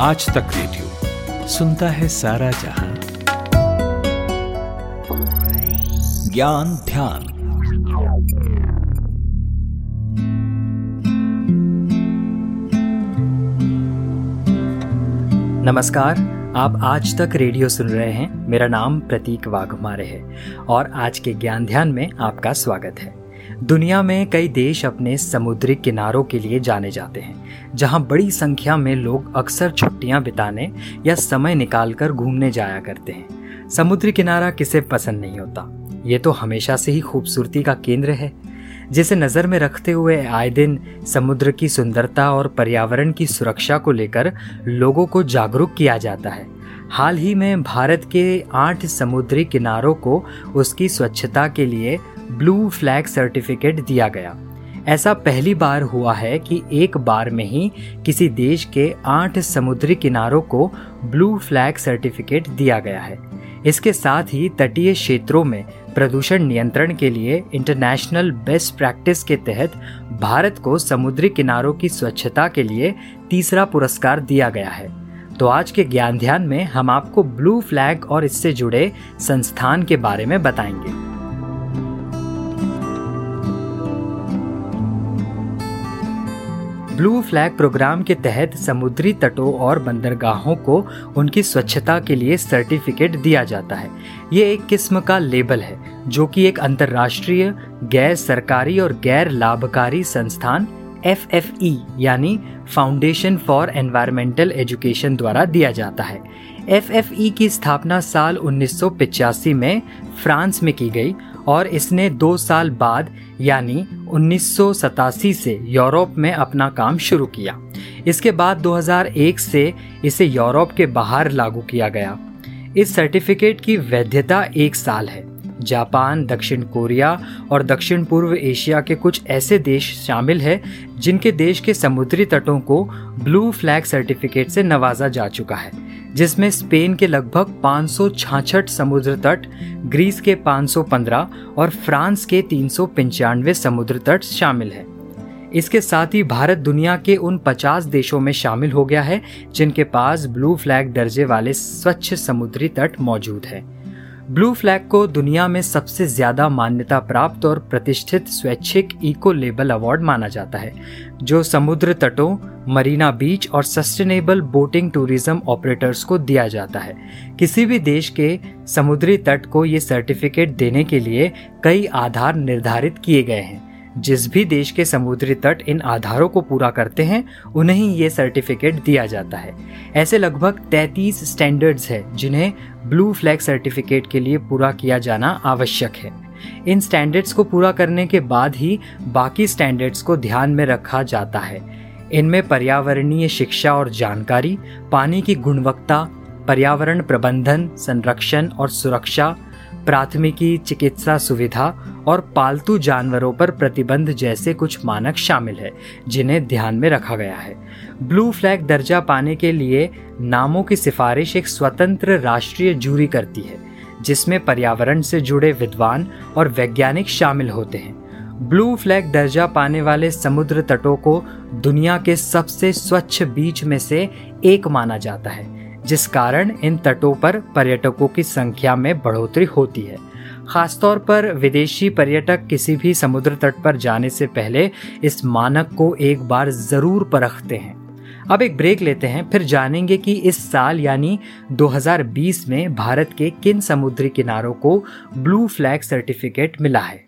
आज तक रेडियो सुनता है सारा जहाँ। ज्ञान ध्यान। नमस्कार, आप आज तक रेडियो सुन रहे हैं। मेरा नाम प्रतीक वाघमारे है और आज के ज्ञान ध्यान में आपका स्वागत है। दुनिया में कई देश अपने समुद्री किनारों के लिए जाने जाते हैं, जहाँ बड़ी संख्या में लोग अक्सर छुट्टियाँ बिताने या समय निकालकर घूमने जाया करते हैं। समुद्री किनारा किसे पसंद नहीं होता? ये तो हमेशा से ही खूबसूरती का केंद्र है, जिसे नज़र में रखते हुए आए दिन समुद्र की सुंदरता और पर्यावरण की सुरक्षा को लेकर लोगों को जागरूक किया जाता है। हाल ही में भारत के आठ समुद्री किनारों को उसकी स्वच्छता के लिए ब्लू फ्लैग सर्टिफिकेट दिया गया। ऐसा पहली बार हुआ है कि एक बार में ही किसी देश के आठ समुद्री किनारों को ब्लू फ्लैग सर्टिफिकेट दिया गया है। इसके साथ ही तटीय क्षेत्रों में प्रदूषण नियंत्रण के लिए इंटरनेशनल बेस्ट प्रैक्टिस के तहत भारत को समुद्री किनारों की स्वच्छता के लिए तीसरा पुरस्कार दिया गया है। तो आज के ज्ञान ध्यान में हम आपको ब्लू फ्लैग और इससे जुड़े संस्थान के बारे में बताएँगे। ब्लू फ्लैग प्रोग्राम के तहत समुद्री तटों और बंदरगाहों को उनकी स्वच्छता के लिए सर्टिफिकेट दिया जाता है। ये एक किस्म का लेबल है, जो कि एक अंतर्राष्ट्रीय, गैर सरकारी और गैर लाभकारी संस्थान एफ़ एफ़ ई, यानी फाउंडेशन फॉर एनवायरमेंटल एजुकेशन द्वारा दिया जाता है। एफ़ एफ़ ई की स्थापना साल उन्नीस में फ्रांस में की गई और इसने दो साल बाद, यानी उन्नीस सौ सतासी से यूरोप में अपना काम शुरू किया। इसके बाद 2001 से इसे यूरोप के बाहर लागू किया गया। इस सर्टिफिकेट की वैधता एक साल है। जापान, दक्षिण कोरिया और दक्षिण पूर्व एशिया के कुछ ऐसे देश शामिल हैं, जिनके देश के समुद्री तटों को ब्लू फ्लैग सर्टिफिकेट से नवाजा जा चुका है। जिसमें स्पेन के लगभग पाँच समुद्र तट, ग्रीस के 515 और फ्रांस के तीन सौ पंचानवे समुद्र तट शामिल है। इसके साथ ही भारत दुनिया के उन 50 देशों में शामिल हो गया है, जिनके पास ब्लू फ्लैग दर्जे वाले स्वच्छ समुद्री तट मौजूद है। ब्लू फ्लैग को दुनिया में सबसे ज़्यादा मान्यता प्राप्त और प्रतिष्ठित स्वैच्छिक इको लेबल अवार्ड माना जाता है, जो समुद्र तटों, मरीना बीच और सस्टेनेबल बोटिंग टूरिज़्म ऑपरेटर्स को दिया जाता है। किसी भी देश के समुद्री तट को ये सर्टिफिकेट देने के लिए कई आधार निर्धारित किए गए हैं। जिस भी देश के समुद्री तट इन आधारों को पूरा करते हैं, उन्हें ये सर्टिफिकेट दिया जाता है। ऐसे लगभग 33 स्टैंडर्ड्स हैं, जिन्हें ब्लू फ्लैग सर्टिफिकेट के लिए पूरा किया जाना आवश्यक है। इन स्टैंडर्ड्स को पूरा करने के बाद ही बाकी स्टैंडर्ड्स को ध्यान में रखा जाता है। इनमें पर्यावरणीय शिक्षा और जानकारी, पानी की गुणवत्ता, पर्यावरण प्रबंधन, संरक्षण और सुरक्षा प्राथमिकी, चिकित्सा सुविधा और पालतू जानवरों पर प्रतिबंध जैसे कुछ मानक शामिल है, जिन्हें ध्यान में रखा गया है। ब्लू फ्लैग दर्जा पाने के लिए नामों की सिफारिश एक स्वतंत्र राष्ट्रीय जूरी करती है, जिसमें पर्यावरण से जुड़े विद्वान और वैज्ञानिक शामिल होते हैं। ब्लू फ्लैग दर्जा पाने वाले समुद्र तटों को दुनिया के सबसे स्वच्छ बीच में से एक माना जाता है जिस कारण इन तटों पर पर्यटकों की संख्या में बढ़ोतरी होती है। खासतौर पर विदेशी पर्यटक किसी भी समुद्र तट पर जाने से पहले इस मानक को एक बार ज़रूर परखते हैं। अब एक ब्रेक लेते हैं, फिर जानेंगे कि इस साल यानी 2020 में भारत के किन समुद्री किनारों को ब्लू फ्लैग सर्टिफिकेट मिला है।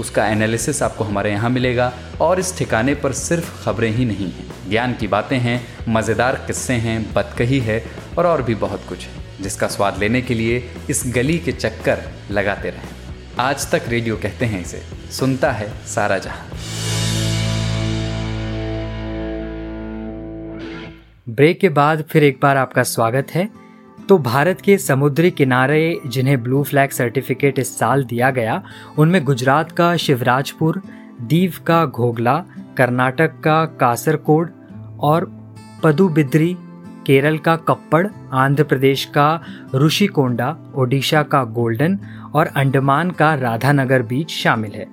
उसका एनालिसिस आपको हमारे यहाँ मिलेगा। और इस ठिकाने पर सिर्फ़ खबरें ही नहीं हैं। ज्ञान की बातें हैं, मज़ेदार किस्से हैं बतकही है और और भी बहुत कुछ है, जिसका स्वाद लेने के लिए इस गली के चक्कर लगाते रहें। आज तक रेडियो कहते हैं इसे, सुनता है सारा जहाँ। ब्रेक के बाद फिर एक बार आपका स्वागत है। तो भारत के समुद्री किनारे, जिन्हें ब्लू फ्लैग सर्टिफिकेट इस साल दिया गया, उनमें गुजरात का शिवराजपुर, दीव का घोगला, कर्नाटक का कासरकोड और पदुबिद्री, केरल का कप्पड़, आंध्र प्रदेश का ऋषिकोंडा, ओडिशा का गोल्डन और अंडमान का राधानगर बीच शामिल है।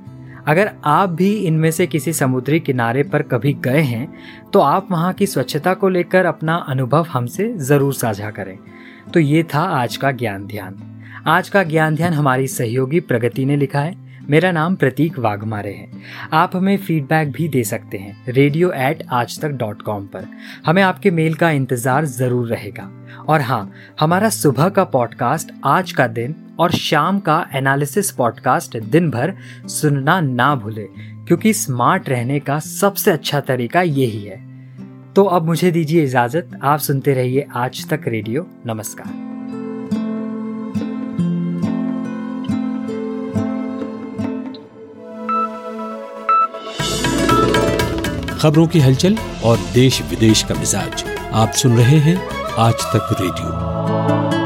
अगर आप भी इनमें से किसी समुद्री किनारे पर कभी गए हैं तो आप वहाँ की स्वच्छता को लेकर अपना अनुभव हमसे ज़रूर साझा करें। तो ये था आज का ज्ञान ध्यान। आज का ज्ञान ध्यान हमारी सहयोगी प्रगति ने लिखा है। मेरा नाम प्रतीक वाघमारे है। आप हमें फीडबैक भी दे सकते हैं रेडियो एट आज तक डॉट कॉम पर। हमें आपके मेल का इंतज़ार ज़रूर रहेगा। और हाँ हमारा सुबह का पॉडकास्ट आज का दिन और शाम का एनालिसिस पॉडकास्ट दिन भर सुनना ना भूले, क्योंकि स्मार्ट रहने का सबसे अच्छा तरीका यही है। तो अब मुझे दीजिए इजाज़त। आप सुनते रहिए आज तक रेडियो। नमस्कार। खबरों की हलचल और देश विदेश का मिजाज। आप सुन रहे हैं आज तक रेडियो।